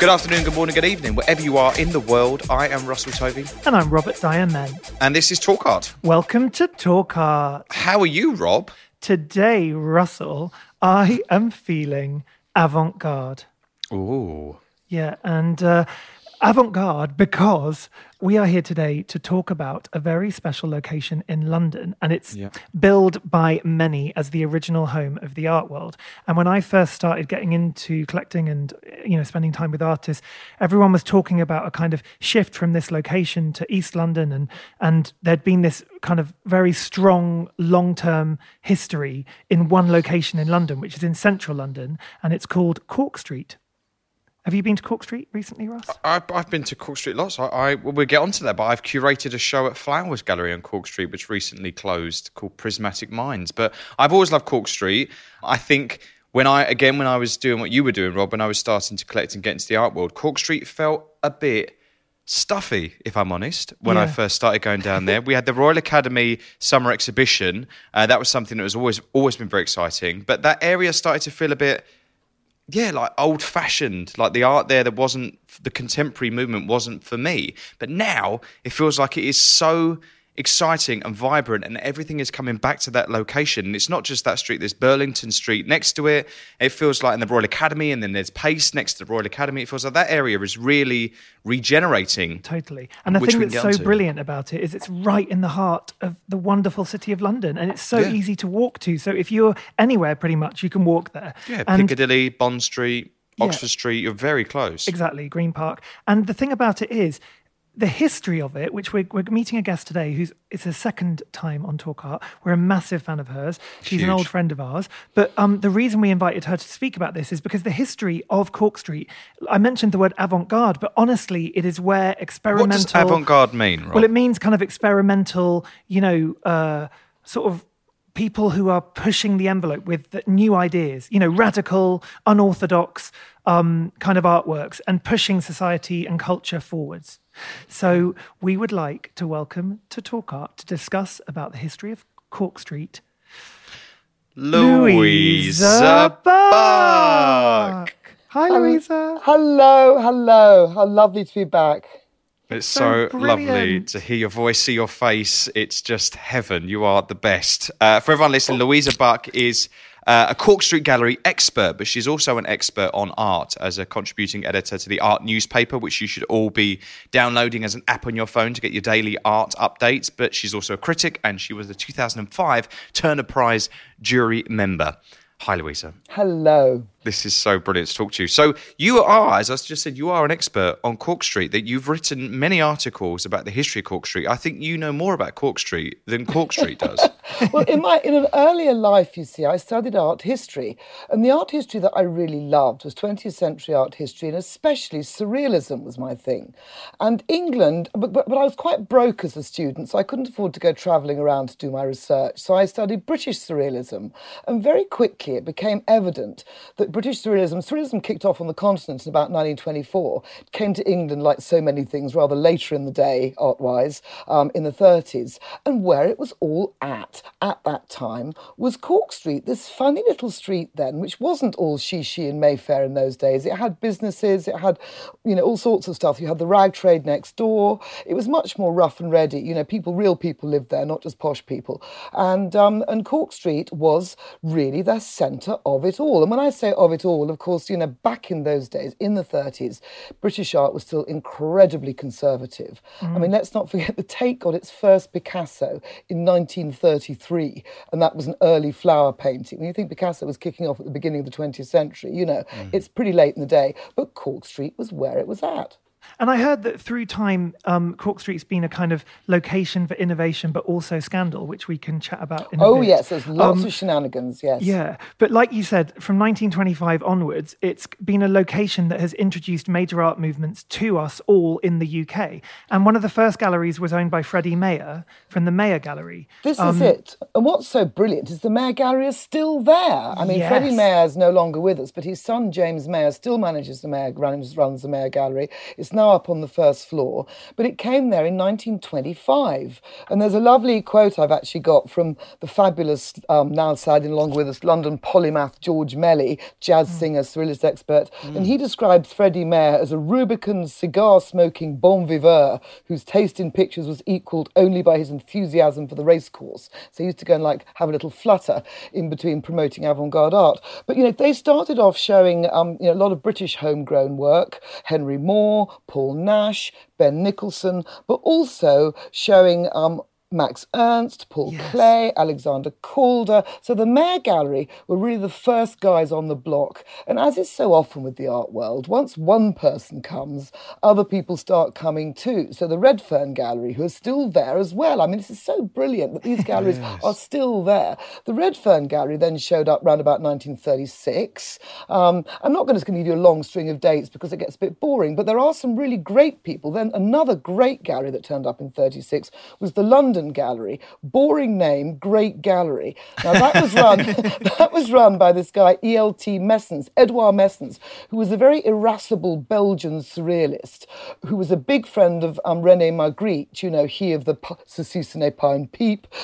Good afternoon, good morning, good evening, wherever you are in the world. I am Russell Tovey, And I'm Robert Diamond. and this is Talk Art. Welcome to Talk Art. How are you, Rob? Today, Russell, I am feeling avant garde. Ooh. Yeah, and uh, avant garde because we are here today to talk about a very special location in London, and it's Yeah. billed by many as the original home of the art world. And when I first started getting into collecting and you know spending time with artists, everyone was talking about a kind of shift from this location to East London, and and there'd been this kind of very strong long-term history in one location in London, which is in central London, and it's called Cork Street. Have you been to Cork Street recently, Ross? I've, I've been to Cork Street lots. I, I well, we'll get onto that, but I've curated a show at Flowers Gallery on Cork Street, which recently closed, called Prismatic Minds. But I've always loved Cork Street. I think when I again when I was doing what you were doing, Rob, when I was starting to collect and get into the art world, Cork Street felt a bit stuffy, if I'm honest, when I first started going down there. we had the Royal Academy summer exhibition. Uh, that was something that was always always been very exciting. But that area started to feel a bit yeah, like old fashioned, like the art there that wasn't the contemporary movement wasn't for me. But now it feels like it is so exciting and vibrant, and everything is coming back to that location. And it's not just that street, there's Burlington Street next to it. It feels like in the Royal Academy, and then there's Pace next to the Royal Academy. It feels like that area is really regenerating. Totally. And the thing that's so onto. brilliant about it is it's right in the heart of the wonderful city of London and it's so Yeah. easy to walk to. So if you're anywhere pretty much, you can walk there. Yeah, and Piccadilly, Bond Street, Yeah. Oxford Street, you're very close. exactly, Green Park. And the thing about it is the history of it, which we're, we're meeting a guest today who's it's a second time on Talk Art. We're a massive fan of hers. She's an old friend of ours. But um, the reason we invited her to speak about this is because the history of Cork Street, I mentioned the word avant garde, but honestly, it is where experimental. What does avant garde mean, Rob? Well, it means kind of experimental, you know, uh, sort of people who are pushing the envelope with the new ideas, you know, radical, unorthodox um, kind of artworks and pushing society and culture forwards. So we would like to welcome to Talk Art to discuss about the history of Cork Street. Louisa Buck. Hi, Louisa. Hello, hello. How lovely to be back. It's so so, lovely to hear your voice, see your face. It's just heaven. You are the best. Uh, for everyone listening, Louisa Buck is uh, a Cork Street Gallery expert, but she's also an expert on art as a contributing editor to the art newspaper, which you should all be downloading as an app on your phone to get your daily art updates. But she's also a critic, and she was the 2005 Turner Prize jury member. Hi, Louisa. Hello. This is so brilliant to talk to you. So you are, as I just said, you are an expert on Cork Street. That you've written many articles about the history of Cork Street. I think you know more about Cork Street than Cork Street does. Well, in my in an earlier life, you see, I studied art history, and the art history that I really loved was 20th century art history, and especially surrealism was my thing. And England, but, but, but I was quite broke as a student, so I couldn't afford to go travelling around to do my research. So I studied British surrealism, and very quickly it became evident that British surrealism, surrealism kicked off on the continent in about 1924. It came to England like so many things rather later in the day, art-wise, um, in the 30s, and where it was all at at that time was Cork Street, this funny little street then, which wasn't all shishi and Mayfair in those days. It had businesses, it had, you know, all sorts of stuff. You had the rag trade next door. It was much more rough and ready. You know, people, real people lived there, not just posh people. And um, and Cork Street was really the centre of it all. And when I say of it all, of course, you know, back in those days, in the 30s, British art was still incredibly conservative. I mean, mm. let's not forget the Tate got its first Picasso in 1933, and that was an early flower painting. When you think Picasso was kicking off at the beginning of the 20th century, you know, mm. it's pretty late in the day, but Cork Street was where it was at. And I heard that through time, um, Cork Street's been a kind of location for innovation, but also scandal, which we can chat about in a Oh, bit. yes, there's lots Um, of shenanigans, yes. Yeah, but like you said, from 1925 onwards, it's been a location that has introduced major art movements to us all in the UK. And one of the first galleries was owned by Freddie Mayor from the Mayor Gallery. This Um, is it. And what's so brilliant is the Mayor Gallery is still there. I mean, Yes. Freddie Mayor is no longer with us, but his son James Mayor still manages the Mayor runs, runs the Mayor Gallery. His It's now up on the first floor, but it came there in 1925. And there's a lovely quote I've actually got from the fabulous, um, now siding along with us, London polymath George Melly, jazz mm. singer, surrealist expert. Mm. And he describes Freddie Mayor as a Rubicon cigar smoking bon viveur whose taste in pictures was equalled only by his enthusiasm for the racecourse. So he used to go and like have a little flutter in between promoting avant garde art. But, you know, they started off showing um, you know, a lot of British homegrown work Henry Moore, Paul Nash, Ben Nicholson, but also showing um, Max Ernst, Paul yes. Klee, Alexander Calder. So the Mayor Gallery were really the first guys on the block. And as is so often with the art world, once one person comes, other people start coming too. So the Redfern Gallery, who are still there as well. I mean, this is so brilliant that these galleries yes. are still there. The Redfern Gallery then showed up around about 1936. Um, I'm not going to give you a long string of dates because it gets a bit boring, but there are some really great people. Then another great gallery that turned up in 36 was the London London Gallery. Boring name, great gallery. Now that was run that was run by this guy E.L.T. Mesens, Edouard Mesens, who was a very irascible Belgian surrealist, who was a big friend of um, René Magritte. You know, he of the ce n'est pas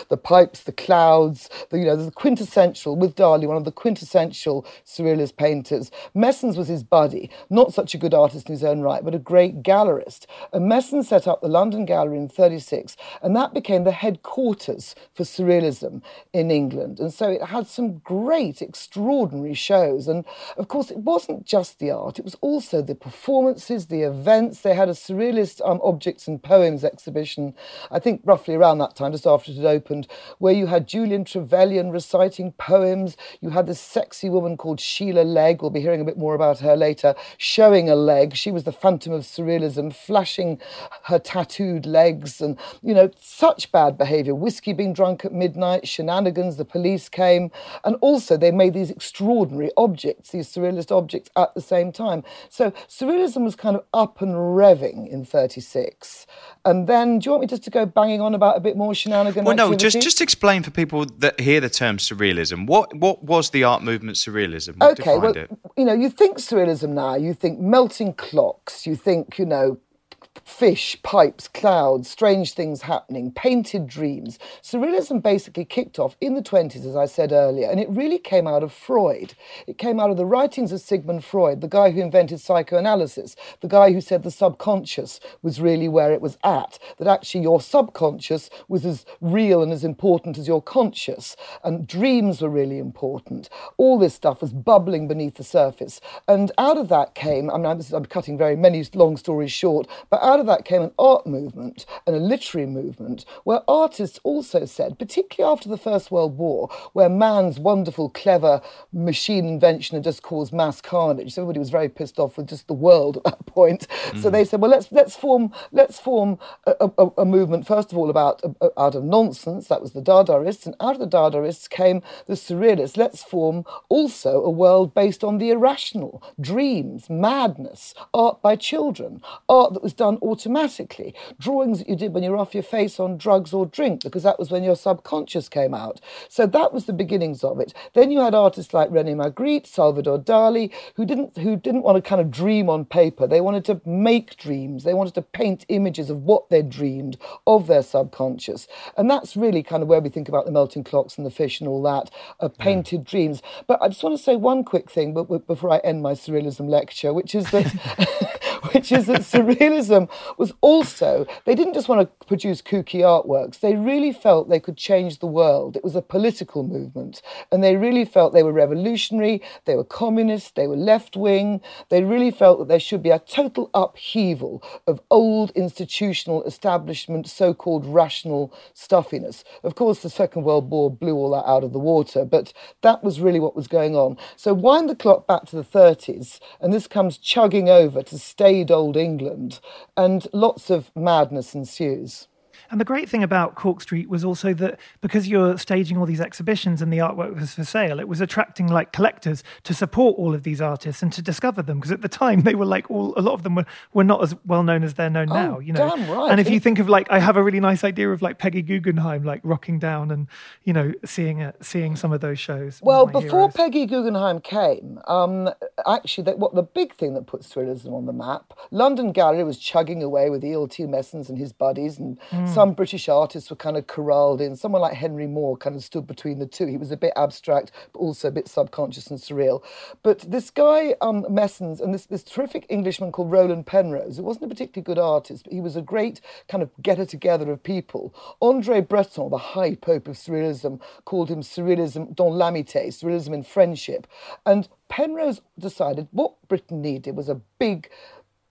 the pipes, the clouds, the you know, the quintessential with Dali, one of the quintessential surrealist painters. Mesens was his buddy, not such a good artist in his own right, but a great gallerist. And Mesens set up the London Gallery in 36, and that became the headquarters for surrealism in England. And so it had some great, extraordinary shows. And of course, it wasn't just the art, it was also the performances, the events. They had a surrealist um, objects and poems exhibition, I think roughly around that time, just after it had opened, where you had Julian Trevelyan reciting poems. You had this sexy woman called Sheila Legg, we'll be hearing a bit more about her later, showing a leg. She was the phantom of surrealism, flashing her tattooed legs, and, you know, such bad behavior, whiskey being drunk at midnight, shenanigans, the police came, and also they made these extraordinary objects, these surrealist objects at the same time. So surrealism was kind of up and revving in 36. And then, do you want me just to go banging on about a bit more shenanigans? Well, no, just just explain for people that hear the term surrealism. What what was the art movement surrealism? What okay, well, it? you know, you think surrealism now, you think melting clocks, you think, you know, fish, pipes, clouds, strange things happening, painted dreams. Surrealism basically kicked off in the 20s, as I said earlier, and it really came out of Freud. It came out of the writings of Sigmund Freud, the guy who invented psychoanalysis, the guy who said the subconscious was really where it was at, that actually your subconscious was as real and as important as your conscious, and dreams were really important. All this stuff was bubbling beneath the surface. And out of that came, I mean, I'm, I'm cutting very many long stories short, but out of that came an art movement and a literary movement where artists also said, particularly after the First World War, where man's wonderful, clever machine invention had just caused mass carnage. So everybody was very pissed off with just the world at that point. Mm. So they said, well, let's let's form let's form a, a, a movement first of all about uh, out of nonsense. That was the Dadaists, and out of the Dadaists came the Surrealists. Let's form also a world based on the irrational, dreams, madness, art by children, art that was done automatically. Drawings that you did when you were off your face on drugs or drink, because that was when your subconscious came out. So that was the beginnings of it. Then you had artists like René Magritte, Salvador Dali, who didn't who didn't want to kind of dream on paper. They wanted to make dreams. They wanted to paint images of what they dreamed of their subconscious. And that's really kind of where we think about the melting clocks and the fish and all that, uh, painted yeah. dreams. But I just want to say one quick thing before I end my surrealism lecture, which is that which is that surrealism was also, they didn't just want to produce kooky artworks, they really felt they could change the world. It was a political movement, and they really felt they were revolutionary, they were communist, they were left wing, they really felt that there should be a total upheaval of old institutional establishment, so called rational stuffiness. Of course, the Second World War blew all that out of the water, but that was really what was going on. So wind the clock back to the 30s, and this comes chugging over to staid old England, and lots of madness ensues. And the great thing about Cork Street was also that because you're staging all these exhibitions and the artwork was for sale, it was attracting like collectors to support all of these artists and to discover them. Because at the time they were like all a lot of them were, were not as well known as they're known oh, now. You know, damn right. And if you think of like I have a really nice idea of like Peggy Guggenheim like rocking down and you know seeing it, seeing some of those shows. Well, before heroes. Peggy Guggenheim came, um, actually, that, what the big thing that puts surrealism on the map, London Gallery was chugging away with E.L.T. Mesens and his buddies, and Hmm. some British artists were kind of corralled in. Someone like Henry Moore kind of stood between the two. He was a bit abstract, but also a bit subconscious and surreal. But this guy, um, Mesens, and this, this terrific Englishman called Roland Penrose, who wasn't a particularly good artist, but he was a great kind of getter together of people. Andre Breton, the high pope of surrealism, called him surrealism dans l'amitié, surrealism in friendship. And Penrose decided what Britain needed was a big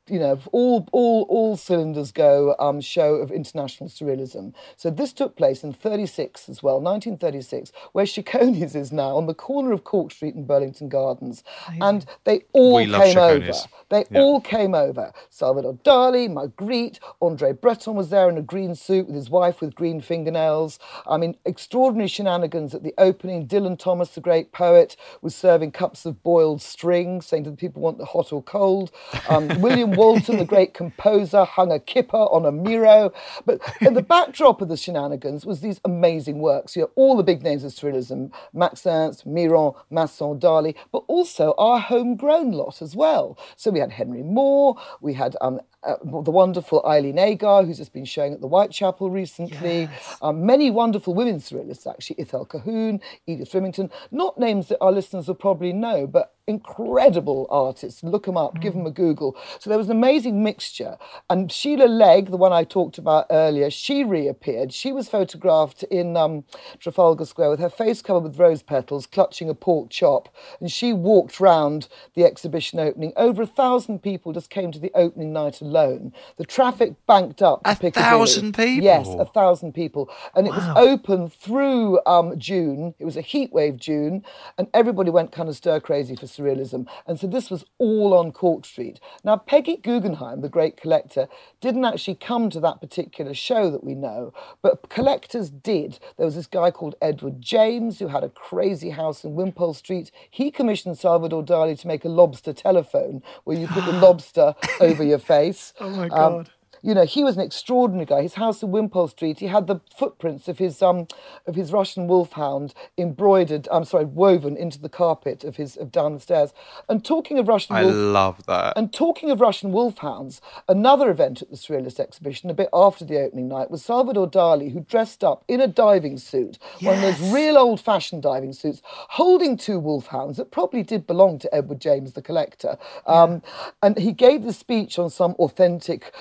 you know, all all all cylinders go um, show of international surrealism. So this took place in 36 as well, 1936, where Cecconi's is now on the corner of Cork Street and Burlington Gardens, and they all We came over. They Yeah. all came over. Salvador Dali, Magritte, Andre Breton was there in a green suit with his wife with green fingernails. I mean, extraordinary shenanigans at the opening. Dylan Thomas, the great poet, was serving cups of boiled string, saying to the people want the hot or cold. Um, William Walton, the great composer, hung a kipper on a Miro. But in the backdrop of the shenanigans was these amazing works. You know, all the big names of surrealism, Max Ernst, Miron, Masson, Dali, but also our homegrown lot as well. So we had Henry Moore, we had um, uh, the wonderful Eileen Agar, who's just been showing at the Whitechapel recently. Um, many wonderful women surrealists, actually, Ithell Colquhoun, Edith Rimmington, not names that our listeners will probably know, but incredible artists. Look them up, give them a Google. So there was an amazing mixture. And Sheila Legg, the one I talked about earlier, she reappeared. She was photographed in um, Trafalgar Square with her face covered with rose petals, clutching a pork chop. And she walked round the exhibition opening. Over a thousand people just came to the opening night alone. The traffic banked up. to A thousand people? Yes, a thousand people. And it was open through um, June. It was a heat wave June. And everybody went kind of stir crazy for surrealism. And so this was all on Cork Street. Now, Peggy Guggenheim, the great collector, didn't actually come to that particular show that we know, but collectors did. There was this guy called Edward James who had a crazy house in Wimpole Street. He commissioned Salvador Dali to make a lobster telephone where you put the lobster over your face. Oh my Um, God. You know, he was an extraordinary guy. His house in Wimpole Street, he had the footprints of his um of his Russian wolfhound embroidered, I'm sorry, woven into the carpet of his of down the stairs. And talking of Russian I wolf, love that. and talking of Russian wolfhounds, another event at the Surrealist exhibition, a bit after the opening night, was Salvador Dali, who dressed up in a diving suit, yes. one of those real old fashioned diving suits, holding two wolfhounds that probably did belong to Edward James, the collector. Um, And he gave the speech on some authentic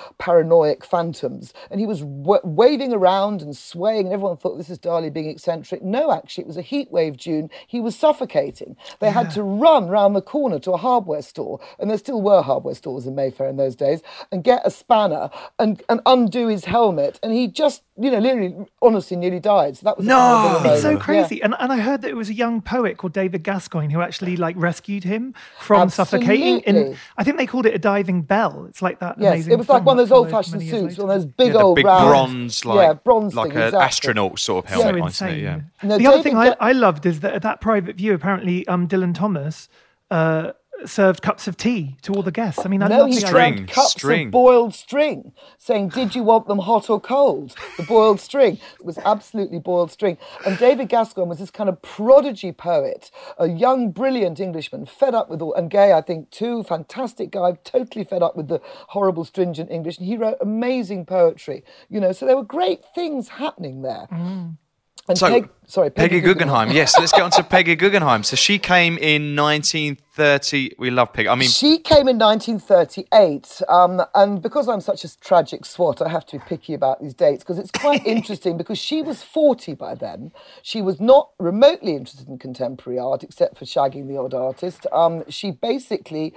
paranoid phantoms, and he was wa waving around and swaying, and everyone thought this is Dali being eccentric. No, actually, it was a heat wave June. He was suffocating. They had to run round the corner to a hardware store, and there still were hardware stores in Mayfair in those days, and get a spanner and, and undo his helmet. And he just, you know, literally, honestly, nearly died. So that was No! kind of a It's so moment. crazy. And, and I heard that it was a young poet called David Gascoyne who actually like rescued him from suffocating. In, Absolutely. I think they called it a diving bell. It's like that. Yes, amazing it was like one of those old-fashioned suits, one of those big Yeah, old big round, bronze, like, yeah, bronze like an exactly. astronaut sort of so helmet. insane. wasn't it? Yeah. No, the other David thing I, I loved is that at that private view, apparently um, Dylan Thomas uh, served cups of tea to all the guests. I mean, I No, love he the String, served cups string. of boiled string, saying, "Did you want them hot or cold?" The boiled string it was absolutely boiled string. And David Gascoyne was this kind of prodigy poet, a young, brilliant Englishman, fed up with all, and gay, I think, too. Fantastic guy, totally fed up with the horrible, stringent English, and he wrote amazing poetry. You know, so there were great things happening there. Mm. And So, Peg- sorry, Peggy Guggenheim. Yes, let's get on to Peggy Guggenheim. So she came in 1930. We love Peggy. I mean, She came in 1938, um, and because I'm such a tragic swot, I have to be picky about these dates because it's quite interesting because she was 40 by then. She was not remotely interested in contemporary art except for shagging the odd artist. Um, she basically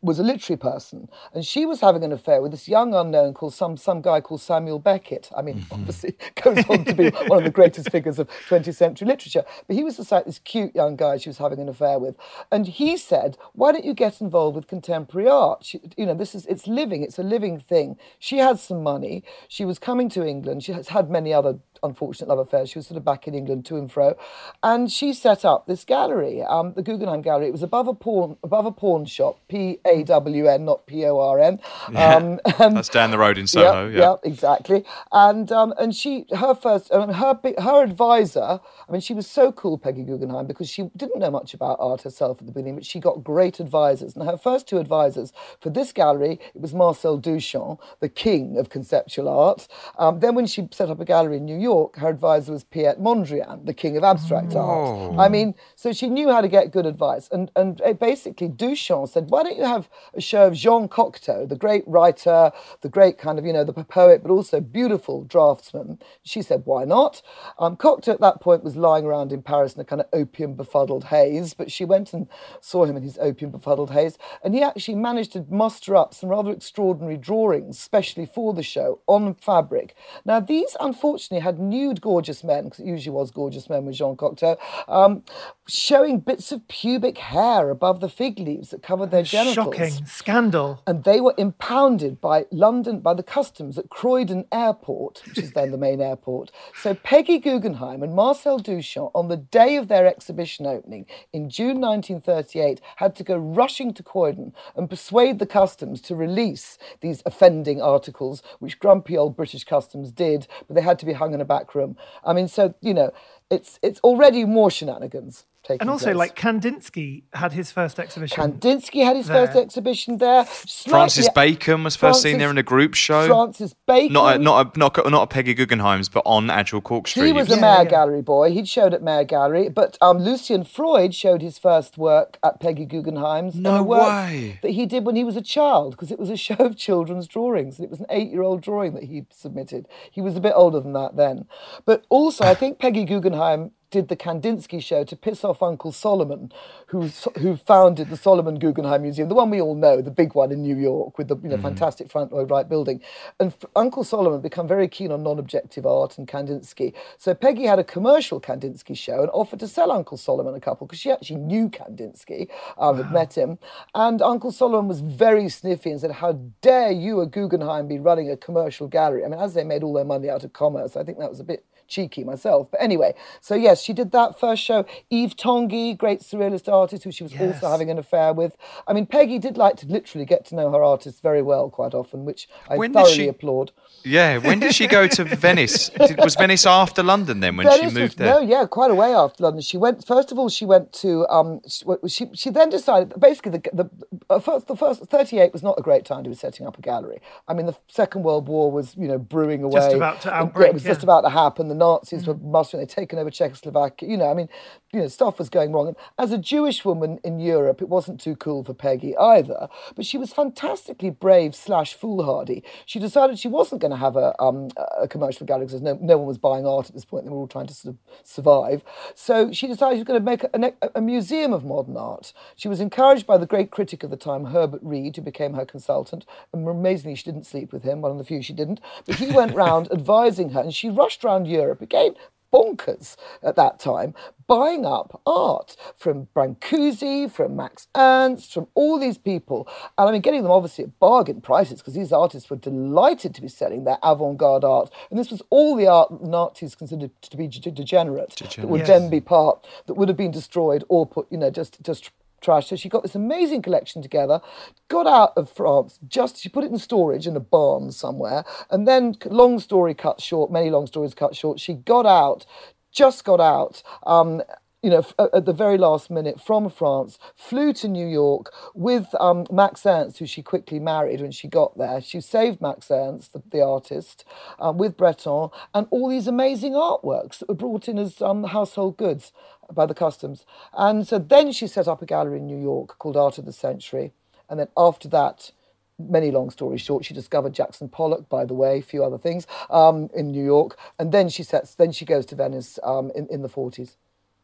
was a literary person, and she was having an affair with this young unknown called some some guy called Samuel Beckett. I mean, mm-hmm. obviously goes on to be one of the greatest figures of 20th century literature. But he was just like this cute young guy she was having an affair with, and he said, "Why don't you get involved with contemporary art? She, you know, this is it's living, it's a living thing." She had some money. She was coming to England. She has had many other unfortunate love affair. She was sort of back in England to and fro, and she set up this gallery, um, the Guggenheim Gallery. It was above a pawn above a pawn shop, P A W N, not P O R N. Um, That's down the road in Soho. Yeah, yeah. exactly. And um, and she her first I mean, her her advisor. I mean, she was so cool, Peggy Guggenheim, because she didn't know much about art herself at the beginning, but she got great advisors. And her first two advisors for this gallery, it was Marcel Duchamp, the king of conceptual art. Um, then when she set up a gallery in New York, her advisor was Piet Mondrian, the king of abstract Whoa. art. I mean, so she knew how to get good advice. And, and basically, Duchamp said, why don't you have a show of Jean Cocteau, the great writer, the great kind of, you know, the poet, but also beautiful draftsman? She said, why not? Um, Cocteau at that point was lying around in Paris in a kind of opium befuddled haze, but she went and saw him in his opium befuddled haze. And he actually managed to muster up some rather extraordinary drawings, especially for the show, on fabric. Now, these unfortunately had nude gorgeous men, because it usually was gorgeous men with Jean Cocteau, um, showing bits of pubic hair above the fig leaves that covered their genitals. Shocking scandal. And they were impounded by London, by the customs at Croydon Airport, which is then the main airport. So Peggy Guggenheim and Marcel Duchamp, on the day of their exhibition opening in June 1938, had to go rushing to Croydon and persuade the customs to release these offending articles, which grumpy old British customs did, but they had to be hung in a back room. I mean, so, you know, it's, it's already more shenanigans. And also, place. like Kandinsky had his first exhibition. Kandinsky had his there. first exhibition there. Francis Bacon was first seen there in a group show. Francis Bacon. not a, not a, not a, not a Peggy Guggenheim's, but on actual Cork Street. He was a Yeah, Mayor yeah. Gallery boy. He'd showed at Mayor Gallery, but um, Lucian Freud showed his first work at Peggy Guggenheim's. No a work way. That he did when he was a child, because it was a show of children's drawings, and it was an eight-year-old drawing that he submitted. He was a bit older than that then, but also I think Peggy Guggenheim did the Kandinsky show to piss off Uncle Solomon, who who founded the Solomon Guggenheim Museum, the one we all know, the big one in New York with the you know, fantastic Frank Lloyd Wright building. And Uncle Solomon became very keen on non-objective art and Kandinsky. So Peggy had a commercial Kandinsky show and offered to sell Uncle Solomon a couple because she actually knew Kandinsky, um, had met him. And Uncle Solomon was very sniffy and said, "How dare you, a Guggenheim, be running a commercial gallery?" I mean, as they made all their money out of commerce, I think that was a bit cheeky myself. But anyway, so yes, she did that first show. Yves Tanguy, great surrealist artist who she was Yes. also having an affair with. I mean, Peggy did like to literally get to know her artists very well quite often, which I When thoroughly she- applaud. Yeah, when did she go to Venice? Did, was Venice after London then when Venice she was- moved there? No, yeah, quite a way after London. She went. First of all, she went to. Um, she, she she then decided. Basically, the the uh, first the first thirty eight was not a great time to be setting up a gallery. I mean, the Second World War was you know brewing away. Just about to outbreak, It was just about to happen. The Nazis were mustering. They'd taken over Czechoslovakia. You know, I mean, you know, stuff was going wrong. And as a Jewish woman in Europe, it wasn't too cool for Peggy either. But she was fantastically brave slash foolhardy. She decided she wasn't going to have a um, a commercial gallery because no, no one was buying art at this point. They were all trying to sort of survive. So she decided she was going to make a, a, a museum of modern art. She was encouraged by the great critic of the time, Herbert Read, who became her consultant. And amazingly, she didn't sleep with him, one of the few she didn't. But he went round advising her, and she rushed around Europe again. Bonkers at that time, buying up art from Brancusi, from Max Ernst, from all these people. And I mean, getting them obviously at bargain prices because these artists were delighted to be selling their avant garde art. And this was all the art that Nazis considered to be de- degenerate, that would Yes. then be part, that would have been destroyed or put, you know, just, just trash. So she got this amazing collection together, got out of France, just she put it in storage in a barn somewhere, and then long story cut short, many long stories cut short, she got out, just got out. Um, you know, at the very last minute from France, flew to New York with um, Max Ernst, who she quickly married when she got there. She saved Max Ernst, the, the artist, um, with Breton, and all these amazing artworks that were brought in as um, household goods by the customs. And so then she set up a gallery in New York called Art of the Century. And then after that, many long stories short, she discovered Jackson Pollock, by the way, a few other things, um, in New York. And then she sets, then she goes to Venice um, in, in the 40s.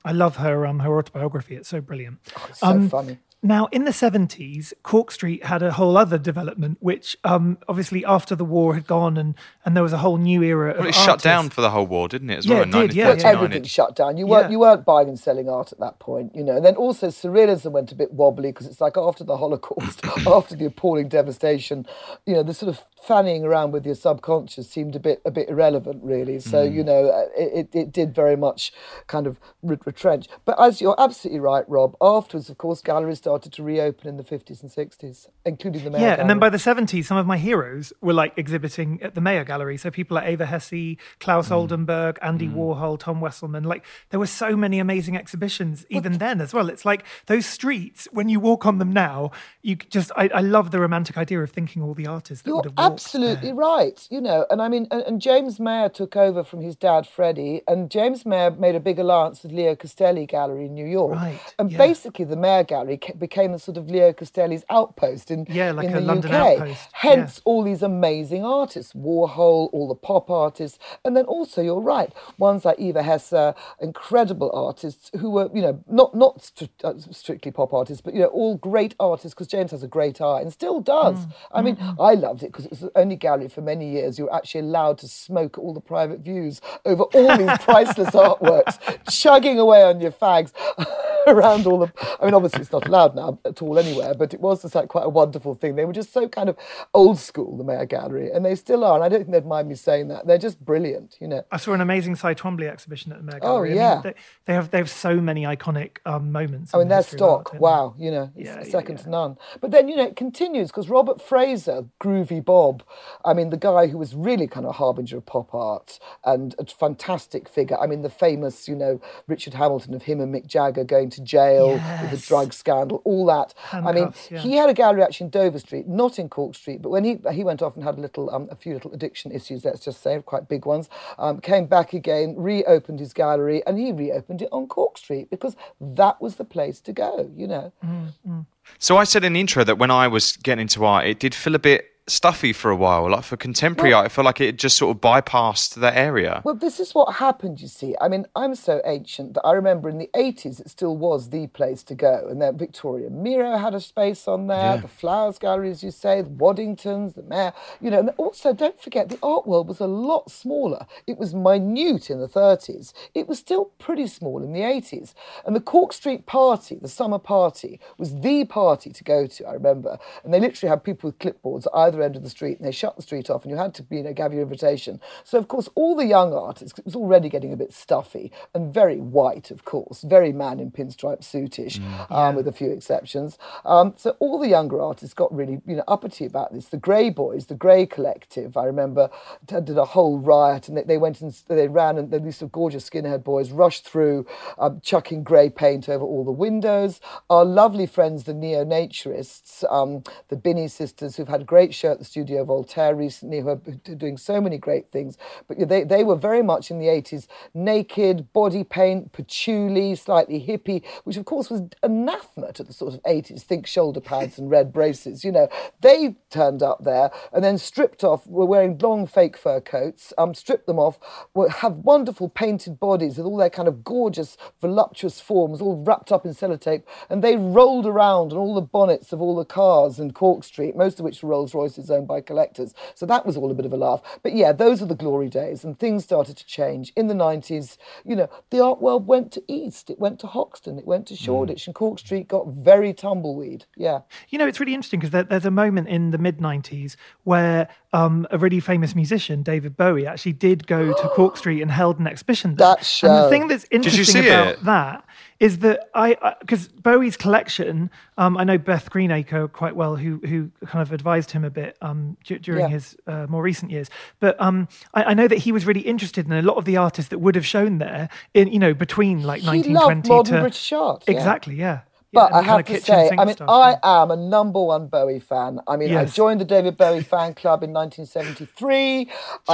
I love her um her autobiography. It's so brilliant. It's so Um, funny. Now, in the 70s, Cork Street had a whole other development, which um, obviously after the war had gone and, and there was a whole new era of Well, it shut down for the whole war, didn't it? As Yeah, well, it did, yeah, 1939. Everything It- shut down. You weren't Yeah. you weren't buying and selling art at that point, you know. And then also surrealism went a bit wobbly because it's like after the Holocaust, after the appalling devastation, you know, the sort of fanning around with your subconscious seemed a bit a bit irrelevant, really. So Mm. you know, uh, it, it, it did very much kind of retrench. But as you're absolutely right, Rob, afterwards, of course, galleries started to reopen in the 50s and 60s, including the Mayor Yeah, and then by the 70s, some of my heroes were like exhibiting at the Mayor Gallery. So people like Eva Hesse, Claes Mm. Oldenburg, Andy Warhol, Tom Wesselman. Like there were so many amazing exhibitions even then as well. It's like those streets, when you walk on them now, you just, I, I love the romantic idea of thinking all the artists that You're would have walked absolutely right. You know, and I mean, and, and James Mayor took over from his dad, Freddie, and James Mayor made a big alliance with Leo Castelli Gallery in New York. Right, And yeah. basically, the Mayor Gallery became a sort of Leo Castelli's outpost in, Yeah, like in a the London UK. outpost, Hence, all these amazing artists Warhol, all the pop artists. And then also, you're right, ones like Eva Hesse, incredible artists who were, you know, not, not stri- uh, strictly pop artists, but, you know, all great artists because James has a great eye and still does. I mean, I loved it because it was the only gallery for many years you were actually allowed to smoke all the private views over all these priceless artworks, chugging away on your fags around all the. I mean, obviously it's not allowed now at all anywhere, but it was just like quite a wonderful thing. They were just so kind of old school, the Mayor Gallery, and they still are. And I don't think they'd mind me saying that. They're just brilliant, you know. I saw an amazing Cy Twombly exhibition at the Mayor Oh, Gallery. I mean, yeah. they, they have they have so many iconic um, moments. I in mean, the their of art, stock, wow, you know, it's Yeah, yeah, second yeah. to none. But then, you know, it continues because Robert Fraser, Groovy Bob, I mean, the guy who was really kind of a harbinger of pop art and a fantastic figure. I mean, the famous, you know, Richard Hamilton of him and Mick Jagger going to jail with the drug scandal, all that. I mean, yeah. he had a gallery actually in Dover Street, not in Cork Street, but when he he went off and had a little, um, a few little addiction issues, let's just say, quite big ones, um, came back again, reopened his gallery, and he reopened it on Cork Street because that was the place to go, you know. So I said in the intro that when I was getting into art, it did feel a bit stuffy for a while. Like for contemporary art, I felt like it just sort of bypassed that area. Well, this is what happened, you see. I mean, I'm so ancient that I remember in the 80s it still was the place to go. And then Victoria Miro had a space on there, Yeah. the Flowers Gallery, as you say, the Waddingtons, the Mayor, you know. And also, don't forget, the art world was a lot smaller. It was minute in the 30s. It was still pretty small in the 80s. And the Cork Street party, the summer party, was the party to go to, I remember. And they literally had people with clipboards at either end of the street and they shut the street off and you had to you know, have your invitation. So, of course, all the young artists, it was already getting a bit stuffy and very white, of course, very man in pinstripe suitish, um, with a few exceptions. Um, so all the younger artists got really, you know, uppity about this. The Grey Boys, the Grey Collective, I remember, did a whole riot and they, they went and they ran and these sort of gorgeous skinhead boys rushed through, um, chucking grey paint over all the windows. Our lovely friends, the neo-naturists, um, the Binnie sisters, who've had great show at the Studio Voltaire recently, who are doing so many great things. But they, they were very much in the 80s, naked, body paint, patchouli, slightly hippie, which of course was anathema to the sort of 80s. Think shoulder pads and red braces. You know, they turned up there and then stripped off, were wearing long fake fur coats, um, stripped them off, were, have wonderful painted bodies with all their kind of gorgeous, voluptuous forms, all wrapped up in sellotape, and they rolled around on all the bonnets of all the cars in Cork Street, most of which were Rolls Royces owned by collectors. So that was all a bit of a laugh. But yeah, those are the glory days, and things started to change in the 90s. You know, the art world went to East, it went to Hoxton, it went to hmm. Shoreditch, and Cork Street got very tumbleweed. Yeah. You know, it's really interesting because there, there's a moment in the mid 90s where um, a really famous musician, David Bowie, actually did go to Cork Street and held an exhibition there. That show. And the thing that's interesting about it? that is that I, because Bowie's collection, um, I know Beth Greenacre quite well, who who kind of advised him a bit um, d- during Yeah. his uh, more recent years. But um, I, I know that he was really interested in a lot of the artists that would have shown there in you know between like He 1920 loved modern to British art. yeah. exactly, yeah. But Yeah, I have to say, I mean, stuff, I yeah. am a number one Bowie fan. I mean, I joined the David Bowie fan club in 1973.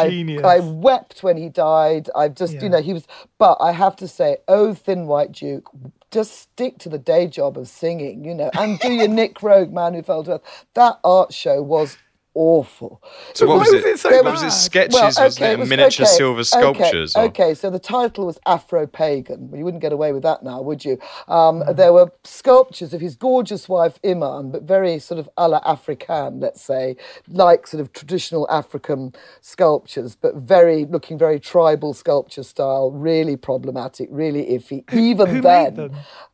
Genius. I, I wept when he died. I've just, Yeah. you know, he was. But I have to say, oh, Thin White Duke, just stick to the day job of singing, you know, and do your Nick Roeg, Man Who Fell to Earth. That art show was awful. So what was was it? it so what was it? Sketches? Well, was okay, it it was- miniature okay, silver sculptures? Okay, okay, so the title was Afro Pagan. You wouldn't get away with that now, would you? Um, There were sculptures of his gorgeous wife Iman, but very sort of a la African, let's say, like sort of traditional African sculptures, but very looking very tribal sculpture style, really problematic, really iffy. Even then?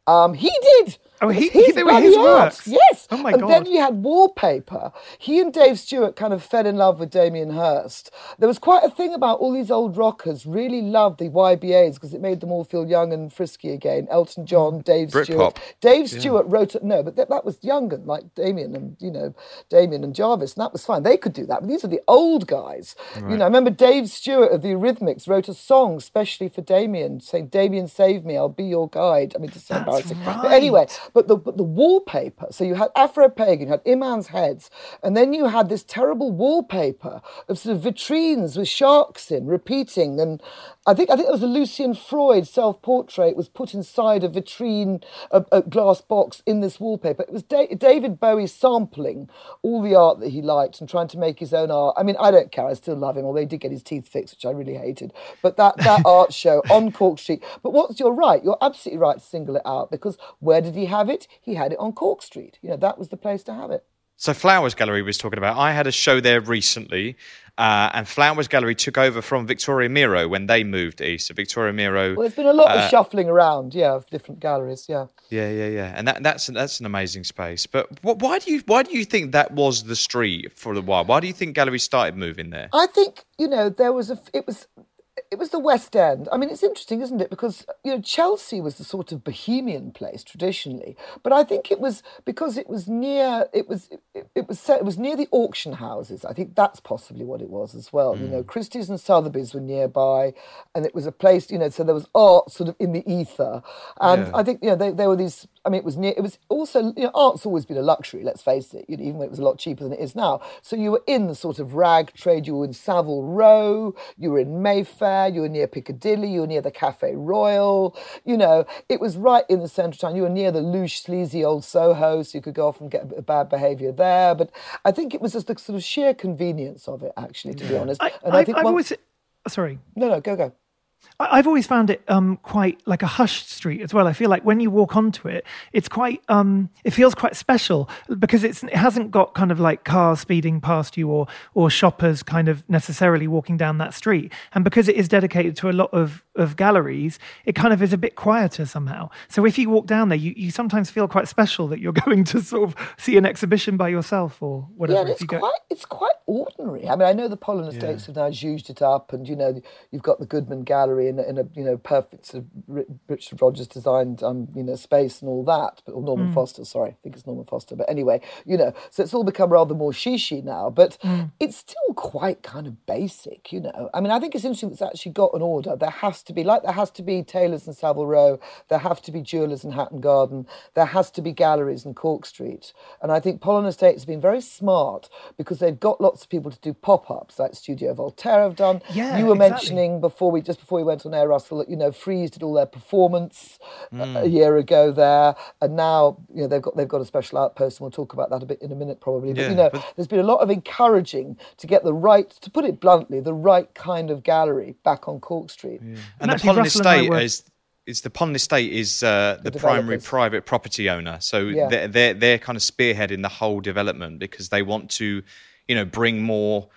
Um, he did. Oh, he- his they were his works? Yes. Oh my and God. then you had wallpaper. He and Dave Stewart kind of fell in love with Damien Hirst. There was quite a thing about all these old rockers really loved the YBAs because it made them all feel young and frisky again. Elton mm. John, Dave Britpop. Stewart. Dave Stewart wrote it, no, but that, that was younger, like Damien and, you know, Damien and Jarvis, and that was fine. They could do that. But these are the old guys. You know, I remember Dave Stewart of the Eurythmics wrote a song specially for Damien, saying, Damien, save me, I'll be your guide. I mean, it's so That's embarrassing. But anyway, but the, but the wallpaper, so you had Afro Pagan, you had Iman's heads, and then you had this terrible wallpaper of sort of vitrines with sharks in, repeating. And I think I think it was a Lucian Freud self portrait was put inside a vitrine, a, a glass box in this wallpaper. It was da- David Bowie sampling all the art that he liked and trying to make his own art. I mean, I don't care, I still love him, although he did get his teeth fixed, which I really hated. But that, that art show on Cork Street. But what's you're right, you're absolutely right to single it out because where did he have it? He had it on Cork Street. You know, that was the place to have it. So Flowers Gallery was talking about. I had a show there recently, uh, and Flowers Gallery took over from Victoria Miro when they moved east. So Victoria Miro. Well, there's been a lot Uh, of shuffling around, yeah, of different galleries, yeah. Yeah, yeah, yeah, and that, that's that's an amazing space. But wh- why do you why do you think that was the street for a while? Why do you think galleries started moving there? I think you know there was a it was it was the West End. I mean, it's interesting, isn't it? Because you know Chelsea was the sort of bohemian place traditionally, but I think it was because it was near it was it, it was set, it was near the auction houses. I think that's possibly what it was as well. You know, mm. Christie's and Sotheby's were nearby, and it was a place. You know, so there was art sort of in the ether, and Yeah. I think you know they, there were these. I mean, it was near. It was also you know art's always been a luxury. Let's face it. You know, even when it was a lot cheaper than it is now. So you were in the sort of rag trade. You were in Savile Row. You were in Mayfair. You were near Piccadilly. You were near the Cafe Royal. You know, it was right in the centre of town. You were near the louche, sleazy old Soho, so you could go off and get a bit of bad behaviour there. But I think it was just the sort of sheer convenience of it, actually, to be honest. I, and I've, think I've one- always sorry. no, no, go, go. I- I've always found it um, quite like a hushed street as well. I feel like when you walk onto it, it's quite, um, it feels quite special because it's it hasn't got kind of like cars speeding past you or or shoppers kind of necessarily walking down that street. And because it is dedicated to a lot of of galleries, it kind of is a bit quieter somehow. So if you walk down there, you, you sometimes feel quite special that you're going to sort of see an exhibition by yourself or whatever. Yeah, it's you go- quite it's quite ordinary. I mean, I know the Pollen Estates have now used it up, and you know you've got the Goodman Gallery in, a- in a you know perfect sort of Richard Rogers designed um you know space and all that, but or Norman Foster, sorry, I think it's Norman Foster. But anyway, you know, so it's all become rather more shishi now, but it's still quite kind of basic, you know. I mean, I think it's interesting that it's actually got an order. There has to be like there has to be tailors in Savile Row, there have to be jewelers in Hatton Garden, there has to be galleries in Cork Street, and I think Pollen Estates have been very smart because they've got lots of people to do pop-ups like Studio Voltaire have done. Yeah, you were exactly. mentioning before we just before we went on air, Russell, you know Frieze did all their performance a- a year ago there, and now you know they've got they've got a special outpost, and we'll talk about that a bit in a minute probably. But Yeah, you know, but- there's been a lot of encouraging to get the right, to put it bluntly, the right kind of gallery back on Cork Street. And, And the actually, Pollen Russell and I Estate were- is is the Pollen Estate is uh, the, The primary private property owner. So Yeah. they're, they're they're kind of spearheading the whole development because they want to, you know, bring more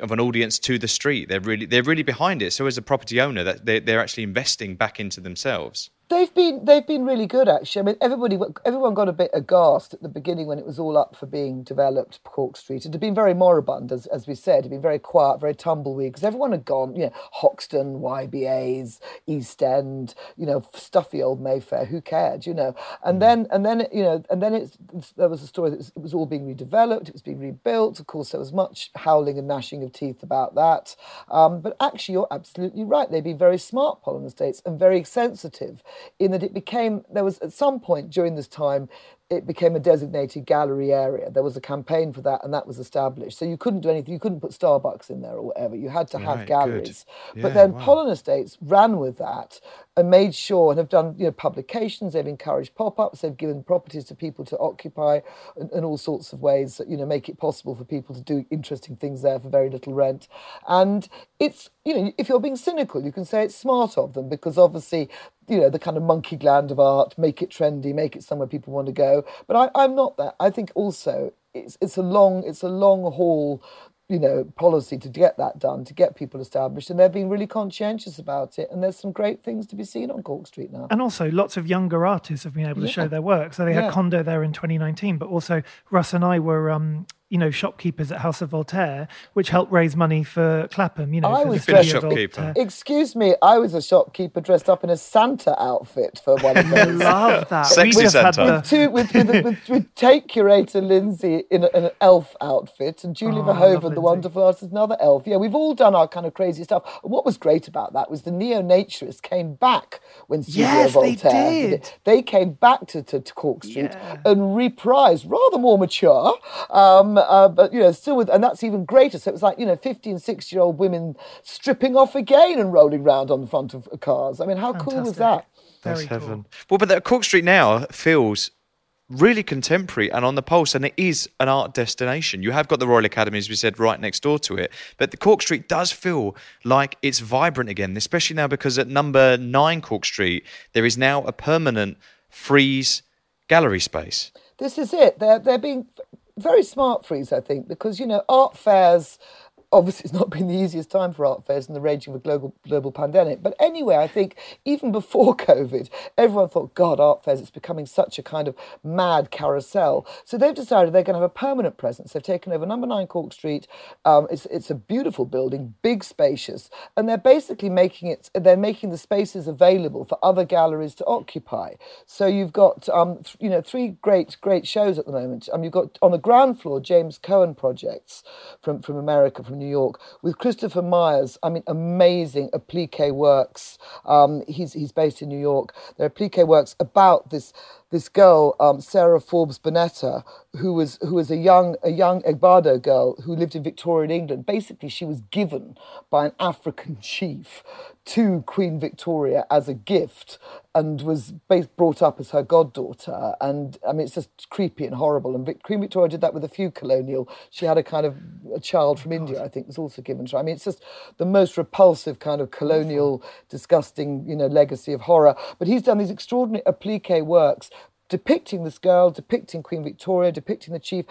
of an audience to the street. They're really they're really behind it. So as a property owner, that they're, they're actually investing back into themselves. They've been they've been really good actually. I mean, everybody everyone got a bit aghast at the beginning when it was all up for being developed. Cork Street it had been very moribund, as as we said, it had been very quiet, very tumbleweed because everyone had gone. You know, Hoxton, YBA's, East End, you know, stuffy old Mayfair. Who cared? You know, and then and then you know, and then it's, there was a story that it was, it was all being redeveloped. It was being rebuilt. Of course, there was much howling and gnashing of teeth about that. Um, but actually, you're absolutely right. They've been very smart, Pollen Estates, and very sensitive in that it became there was at some point during this time it became a designated gallery area. There was a campaign for that, and that was established. So you couldn't do anything. You couldn't put Starbucks in there or whatever. You had to have galleries. Yeah, but then wow. Pollen Estates ran with that and made sure and have done you know publications. They've encouraged pop-ups. They've given properties to people to occupy and, in all sorts of ways. that, You know, make it possible for people to do interesting things there for very little rent. And it's you know, if you're being cynical, you can say it's smart of them because obviously you know the kind of monkey gland of art, make it trendy, make it somewhere people want to go. But I, I'm not that. I think also it's it's a long it's a long haul you know, policy to get that done, to get people established, and they're being really conscientious about it. And there's some great things to be seen on Cork Street now. And also, lots of younger artists have been able to Yeah. show their work. So they Yeah. had Condo there in 2019, but also Russ and I were, um, you know, shopkeepers at House of Voltaire, which helped raise money for Clapham. You know, I for the was studio dressed- of shopkeeper. Excuse me, I was a shopkeeper dressed up in a Santa outfit for one of those. Love that. Sexy we just had Santa. the, Two, with, with, with, with take curator Lindsay in, a, in an elf outfit and Julie Oh, Verhoeven, the wonderful artist, another elf. Yeah, we've all done our kind of crazy stuff. What was great about that was the neo-naturists came back when Studio Yes, they Voltaire did. it. They came back to, to, to Cork Street Yeah. and reprised, rather more mature, um, uh, but you know, still with, and that's even greater. So it was like you know, 50 and 60 year old women stripping off again and rolling around on the front of cars. I mean, how cool was that? That's Very cool. heaven. Well, but that Cork Street now feels really contemporary and on the pulse, and it is an art destination. You have got the Royal Academy, as we said, right next door to it, but the Cork Street does feel like it's vibrant again, especially now because at number nine Cork Street there is now a permanent Frieze gallery space. This is it. They're they're being very smart Frieze, I think, because you know art fairs. Obviously, it's not been the easiest time for art fairs in the raging of a global global pandemic. But anyway, I think even before COVID, everyone thought, God, art fairs, it's becoming such a kind of mad carousel. So they've decided they're going to have a permanent presence. They've taken over number nine Cork Street. Um, it's it's a beautiful building, big, spacious, and they're basically making it. They're making the spaces available for other galleries to occupy. So you've got um, th- you know three great great shows at the moment. Um, you've got on the ground floor James Cohen projects from from America, from New York, with Christopher Myers. I mean, amazing applique works. Um, he's he's based in New York. There are applique works about this this girl, um, Sarah Forbes Bonetta, who was who was a young a young Egbado girl who lived in Victorian England. Basically, she was given by an African chief to Queen Victoria as a gift, and was brought up as her goddaughter. And I mean, it's just creepy and horrible. And Vic- Queen Victoria did that with a few colonial. She had a kind of a child from India, I think, was also given to her. I mean, it's just the most repulsive kind of colonial, disgusting, you know, legacy of horror. But he's done these extraordinary applique works depicting this girl, depicting Queen Victoria, depicting the chief.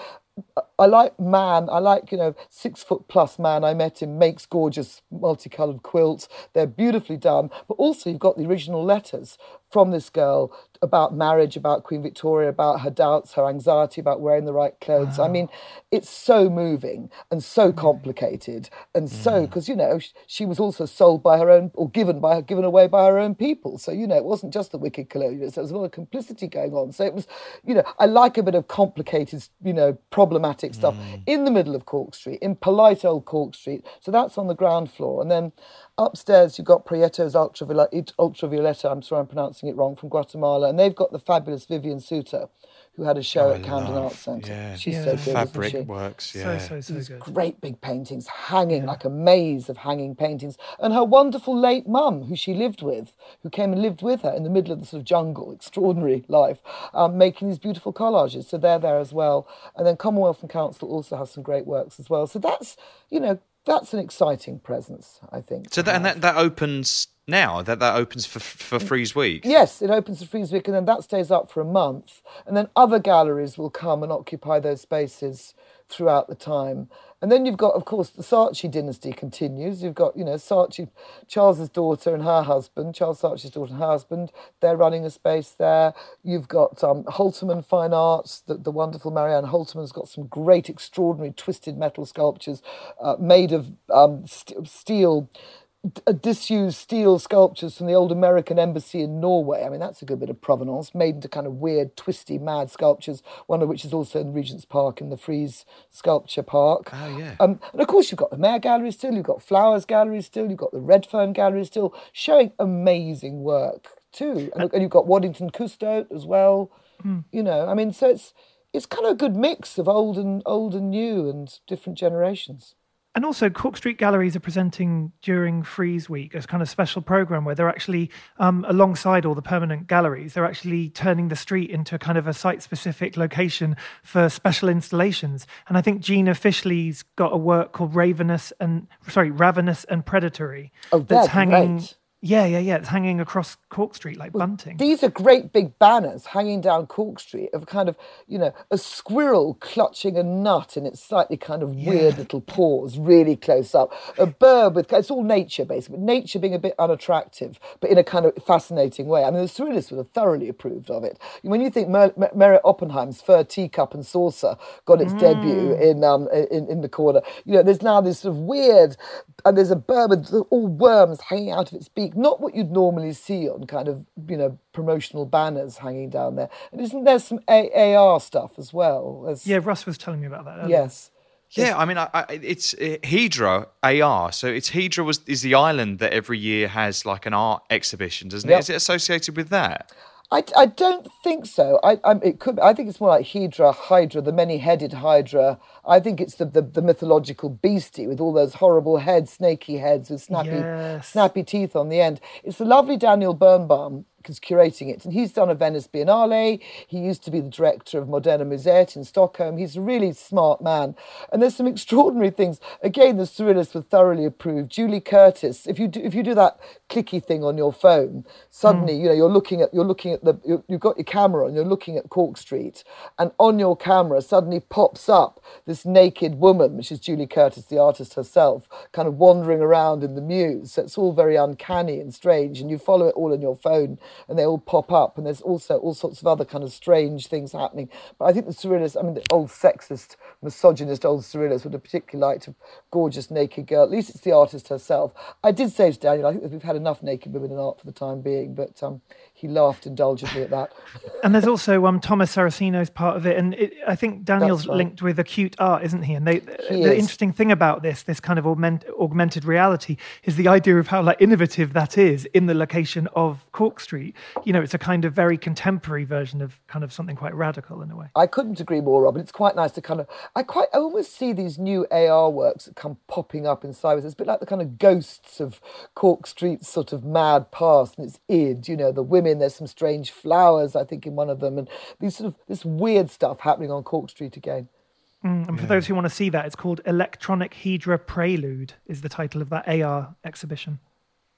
I like man. I like you know six foot plus man. I met him makes gorgeous multicolored quilts. They're beautifully done. But also you've got the original letters from this girl about marriage, about Queen Victoria, about her doubts, her anxiety about wearing the right clothes. I mean, it's so moving and so complicated and so because you know sh- she was also sold by her own or given by her given away by her own people. So you know it wasn't just the wicked colonialists. There was a lot of complicity going on. So it was you know I like a bit of complicated you know problematic stuff mm. in the middle of Cork Street in polite old Cork Street. So that's on the ground floor and then. Upstairs, you've got Prieto's Ultravioleta, Ultravioleta, I'm sorry I'm pronouncing it wrong, from Guatemala, and they've got the fabulous Vivian Suter, who had a show Oh, at Camden love, Arts Centre. yeah. She's Yeah. so good, isn't Fabric she? works, yeah. so, so These good. great big paintings hanging like a maze of hanging paintings. And her wonderful late mum, who she lived with, who came and lived with her in the middle of the sort of jungle, extraordinary life, um, making these beautiful collages. So they're there as well. And then Commonwealth and Council also has some great works as well. So that's, you know, that's an exciting presence, I think. So that and that, that opens now. That that opens for for Frieze Week. Yes, it opens for Frieze Week and then that stays up for a month. And then other galleries will come and occupy those spaces throughout the time. And then you've got, of course, the Saatchi dynasty continues. You've got, you know, Saatchi, Charles's daughter and her husband, Charles Saatchi's daughter and her husband, they're running a space there. You've got um, Fine Arts, the, the wonderful Marianne Holtermann's got some great, extraordinary twisted metal sculptures uh, made of um, st- steel disused steel sculptures from the old American embassy in Norway. I mean, that's a good bit of provenance, made into kind of weird, twisty, mad sculptures, one of which is also in Regent's Park in the Frieze Sculpture Park. Oh, yeah. Um, and of course, you've got the Mayor Gallery still, you've got Flowers Gallery still, you've got the Redfern Gallery still, showing amazing work too. And, and you've got Waddington Custot as well. You know, I mean, so it's it's kind of a good mix of old and old and new and different generations. And also, Cork Street Galleries are presenting during Frieze Week as kind of special program where they're actually, um, alongside all the permanent galleries, they're actually turning the street into a kind of a site-specific location for special installations. And I think Gina Fischli's got a work called Ravenous and sorry, Ravenous and Predatory Oh, that's they're hanging. great. Yeah, yeah, yeah. It's hanging across Cork Street like bunting. These are great big banners hanging down Cork Street of kind of, you know, a squirrel clutching a nut in its slightly kind of weird little paws, really close up. A bird with, it's all nature basically, nature being a bit unattractive, but in a kind of fascinating way. I mean, the Surrealists would have thoroughly approved of it. When you think Mer- Mer- Meret Oppenheim's Fur Teacup and Saucer got its debut in, um, in, in the corner, you know, there's now this sort of weird, and there's a bird with all worms hanging out of its beak, not what you'd normally see on kind of, you know, promotional banners hanging down there. And isn't there some A- AR stuff as well? There's- yeah, Russ was telling me about that. Earlier. Yes. Yeah, I mean, I, I, it's uh, Hydra AR. So it's Hydra was is the island that every year has like an art exhibition, doesn't it? Yep. Is it associated with that? I, I don't think so. I, I it could. I think it's more like Hydra, Hydra, the many-headed Hydra. I think it's the, the, the mythological beastie with all those horrible heads, snaky heads with snappy Yes. snappy teeth on the end. It's the lovely Daniel Birnbaum who's curating it, and he's done a Venice Biennale. He used to be the director of Moderna Museet in Stockholm. He's a really smart man, and there's some extraordinary things. Again, the surrealists were thoroughly approved. Julie Curtiss, if you do, if you do that clicky thing on your phone, suddenly hmm. you know you're looking at you're looking at the you, you've got your camera and you're looking at Cork Street, and on your camera suddenly pops up this naked woman, which is Julie Curtiss, the artist herself, kind of wandering around in the muse. So it's all very uncanny and strange, and you follow it all on your phone, and they all pop up. And there's also all sorts of other kind of strange things happening. But I think the surrealists, I mean, the old sexist, misogynist old surrealists would have particularly liked a gorgeous naked girl. At least it's the artist herself. I did say to Daniel, I think that we've had enough naked women in art for the time being, but um, he laughed indulgently at that. And there's also um, Thomas Saraceno's part of it, and it, I think Daniel's right. linked with acute art, isn't he? And they, He the is. interesting thing about this, this kind of augment, augmented reality, is the idea of how like innovative that is in the location of Cork Street. You know, it's a kind of very contemporary version of kind of something quite radical in a way. I couldn't agree more, Robin. It's quite nice to kind of. I quite. I almost see these new AR works that come popping up in cyber. It's a bit like the kind of ghosts of Cork Street's sort of mad past and its id. You know, the women. There's some strange flowers, I think, in one of them, and these sort of this weird stuff happening on Cork Street again. Mm, and for those who want to see that, it's called Electronic Hydra Prelude, is the title of that AR exhibition.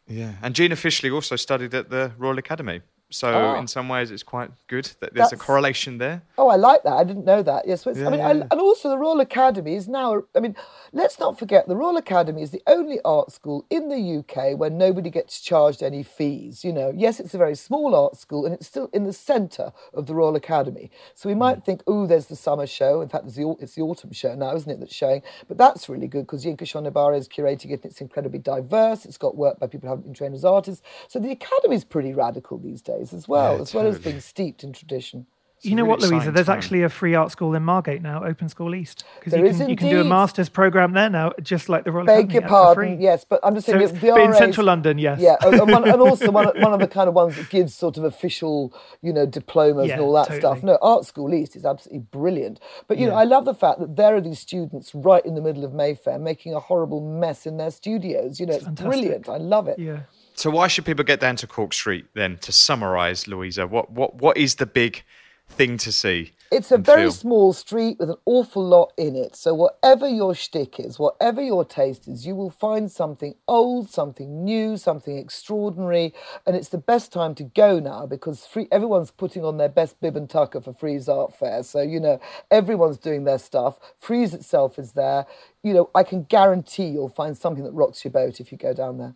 Yeah, and Gina Fischli also studied at the Royal Academy. So Ah. in some ways, it's quite good that there's a correlation there. Oh, I like that. I didn't know that. Yes, it's, I mean, I, Yeah. and also the Royal Academy is now. I mean, let's not forget the Royal Academy is the only art school in the UK where nobody gets charged any fees. You know, yes, it's a very small art school, and it's still in the centre of the Royal Academy. So we might think, oh, there's the summer show. In fact, the, it's the autumn show now, isn't it? That's showing. But that's really good because Yinka Shonibare is curating it. and It's incredibly diverse. It's got work by people who haven't been trained as artists. So the academy is pretty radical these days as well, Yeah, as well as being steeped in tradition. It's you know really what, Louisa? There's time. actually a free art school in Margate now, Open School East, because There you is can you can do a master's program there now, just like the Royal Beg Academy, your pardon, free. yes, but I'm just So saying it's- the but in central London, yes. Yeah, and, and one, and also one, of- one of the kind of ones that gives sort of official, you know, diplomas Yeah, and all that totally. stuff. No, Art School East is absolutely brilliant. But you know, I love the fact that there are these students right in the middle of Mayfair making a horrible mess in their studios. You know, it's, fantastic. brilliant. I love it. Yeah. So why should people get down to Cork Street then? To summarise, Louisa, what what what is the big thing to see? It's a very feel? small street with an awful lot in it. So whatever your shtick is, whatever your taste is, you will find something old, something new, something extraordinary, and it's the best time to go now because free, everyone's putting on their best bib and tucker for Frieze Art Fair. So you know everyone's doing their stuff. Frieze itself is there. You know I can guarantee you'll find something that rocks your boat if you go down there.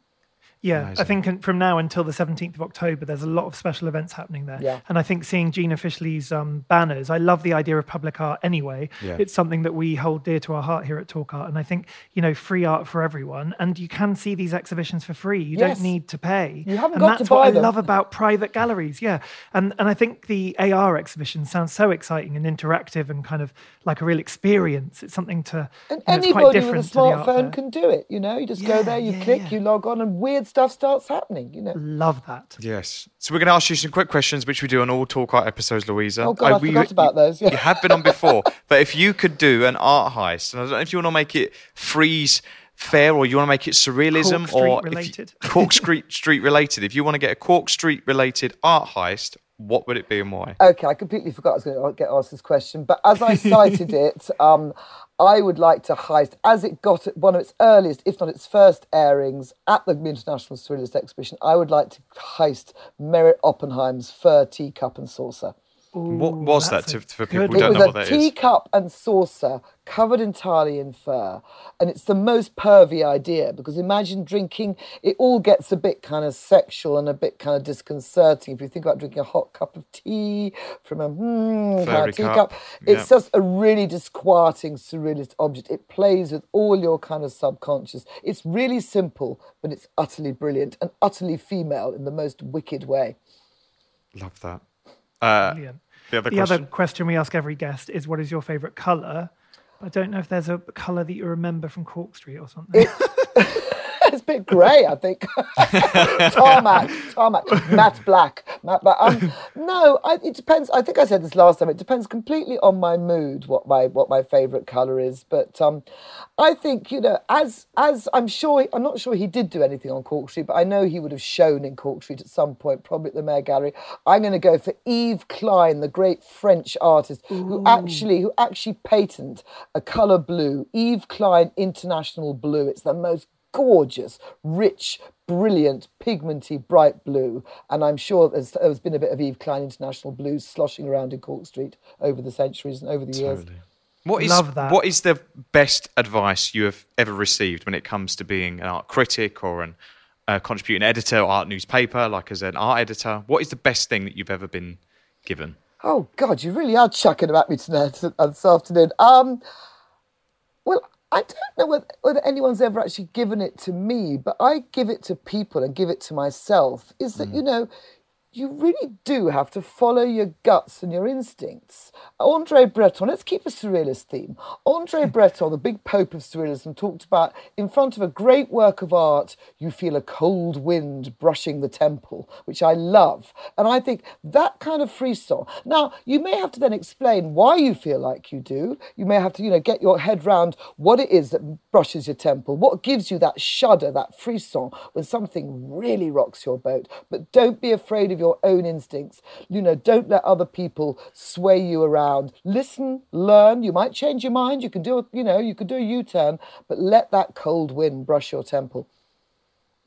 Yeah, I think from now until the 17th of October, there's a lot of special events happening there. Yeah. And I think seeing Gina Fischli's um, banners, I love the idea of public art anyway. Yeah. It's something that we hold dear to our heart here at Talk Art. And I think, you know, free art for everyone. And you can see these exhibitions for free. You Yes. don't need to pay. You haven't and got to that's what buy I them. love about private galleries. Yeah. And, and I think the AR exhibition sounds so exciting and interactive and kind of like a real experience. It's something to, And you know, it's quite anybody with a different to the art fair. smartphone can do it. You know, you just go there, you yeah, click, yeah. you log on, and weird stuff starts happening. You know. Love that. Yes. So we're going to ask you some quick questions, which we do on all Talk Art episodes, Louisa. Oh, God, I we- forgot about those, yeah. You have been on before, but if you could do an art heist, and I don't know if you want to make it Frieze fair or you want to make it surrealism Cork Street or if you- related. Cork Street Street related. If you want to get a Cork Street related art heist what would it be and why? Okay, I completely forgot I was going to get asked this question, but as I cited it, um, I would like to heist, as it got one of its earliest, if not its first airings at the International Surrealist Exhibition, I would like to heist Meret Oppenheim's fur teacup and saucer. What was that to, for people who don't it know was what a that is? teacup and saucer covered entirely in fur. And it's the most pervy idea because imagine drinking, it all gets a bit kind of sexual and a bit kind of disconcerting. If you think about drinking a hot cup of tea from a hmm, kind of teacup, cup, it's yeah. just a really disquieting, surrealist object. It plays with all your kind of subconscious. It's really simple, but it's utterly brilliant and utterly female in the most wicked way. Love that. Uh, Brilliant. the other The question. other question we ask every guest is, "What is your favourite colour?" I don't know if there's a colour that you remember from Cork Street or something. it's a bit grey, I think. tarmac, tarmac, matte black, matte black. Um, no, I, it depends. I think I said this last time. It depends completely on my mood what my what my favourite colour is. But um, I think you know, as as I'm sure, I'm not sure he did do anything on Cork Street, but I know he would have shown in Cork Street at some point, probably at the Mayor Gallery. I'm going to go for Yves Klein, the great French artist who actually who actually patented a colour blue, Yves Klein International Blue. It's the most gorgeous, rich, brilliant, pigmenty, bright blue. And I'm sure there's, there's been a bit of Yves Klein International blues sloshing around in Cork Street over the centuries and over the years. What is Love that. what is the best advice you have ever received when it comes to being an art critic or an uh, contributing editor, or art newspaper, like as an art editor? What is the best thing that you've ever been given? Oh God, you really are chucking about me tonight this afternoon. Um, well, I don't know whether, whether anyone's ever actually given it to me, but I give it to people and give it to myself. Is that hmm. you know, you really do have to follow your guts and your instincts. Andre Breton, let's keep a surrealist theme. Andre Breton, the big pope of surrealism, talked about in front of a great work of art, you feel a cold wind brushing the temple, which I love. And I think that kind of frisson. Now, you may have to then explain why you feel like you do. You may have to, you know, get your head round what it is that brushes your temple, what gives you that shudder, that frisson when something really rocks your boat. But don't be afraid of your own instincts. You know, don't let other people sway you around. Listen, learn. You might change your mind. You can do, a, you know, you can do a U-turn, but let that cold wind brush your temple.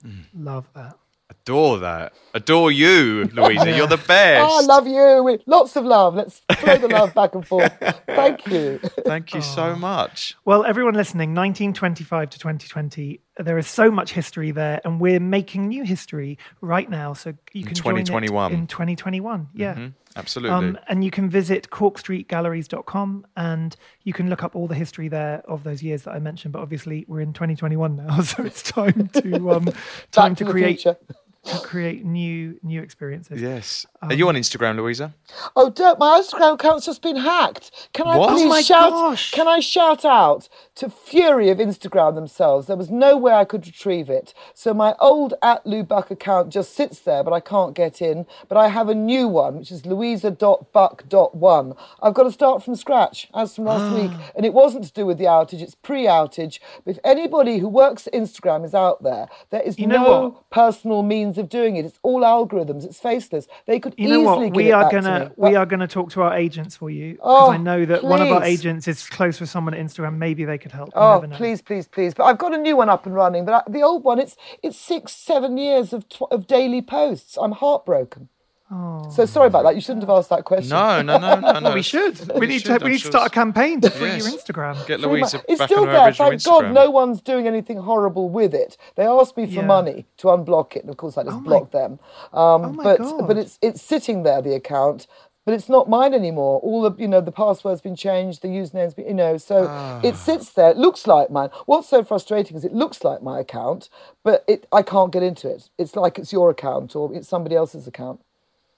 Mm. Love that. Adore that. Adore you, Louisa. You're the best. Oh, I love you. We- Lots of love. Let's throw the love back and forth. Thank you. Thank you so much. Well, everyone listening, 1925 to 2020, there is so much history there, and we're making new history right now. So you can join it 2021. in 2021. Yeah. Absolutely. Um, and you can visit corkstreetgalleries.com and you can look up all the history there of those years that I mentioned. But obviously, we're in 2021 now, so it's time to um, time to to create future. To create new new experiences. yes. Are you um, on Instagram, Louisa? Oh, don't! My Instagram account's just been hacked. Can I What? Oh please my shout? gosh. Can I shout out to Fury of Instagram themselves? There was no way I could retrieve it, so my old at Lou Buck account just sits there, but I can't get in. But I have a new one, which is Louisa.buck.one. I've got to start from scratch, as from last ah. week, and it wasn't to do with the outage; it's pre-outage. But if anybody who works at Instagram is out there, there is You know no what? personal means of doing it. It's all algorithms. It's faceless. They could You know easily what? We it are to gonna me. we are gonna talk to our agents for you because oh, I Oh, know that one of our agents is close with someone at Instagram. Maybe they could help. Oh, please, please, please! But I've got a new one up and running. But I, the old one, it's it's six, seven years of tw- of daily posts. I'm heartbroken. Oh. So sorry about that. You shouldn't have asked that question. No, no, no, no, no. we should. We need to. should, We I'm need to start a campaign to free Yes. your Instagram. Get Free Louisa my- it's still on her there. Thank Instagram. God, no one's doing anything horrible with it. They asked me for Yeah. money to unblock it, and of course I just Oh my- blocked them. Um, Oh my but God. but it's it's sitting there, the account. But it's not mine anymore. All the you know the password's been changed, the username's been you know, so Ah. it sits there. It looks like mine. What's so frustrating is it looks like my account, but it I can't get into it. It's like it's your account or it's somebody else's account.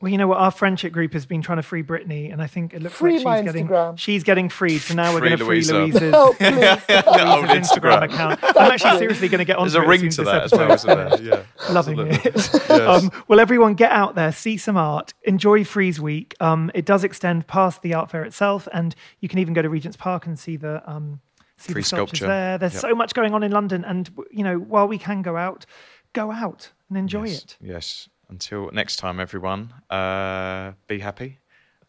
Well, you know what? Our friendship group has been trying to free Brittany, and I think it looks Free like she's getting she's getting freed. So now we're going to free Louisa. Louisa's, Oh, please. old Louisa's Instagram Instagram. account. I'm actually seriously going to get on There's a ring to that as well, isn't there? Yeah. Loving Absolutely. it. Um, well, everyone, get out there, see some art, enjoy Frieze Week. Um, it does extend past the art fair itself, and you can even go to Regent's Park and see the um, see Free the sculptures sculpture. there. There's Yep. so much going on in London, and you know, while we can go out, go out and enjoy yes. it. Yes. Until next time, everyone, uh, be happy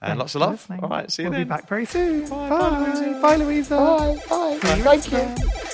and Thanks lots of love. listening. All right, see you we'll then. be back very soon. Bye, Bye. bye, Louisa. Bye, Louisa. Bye, bye. Thank you.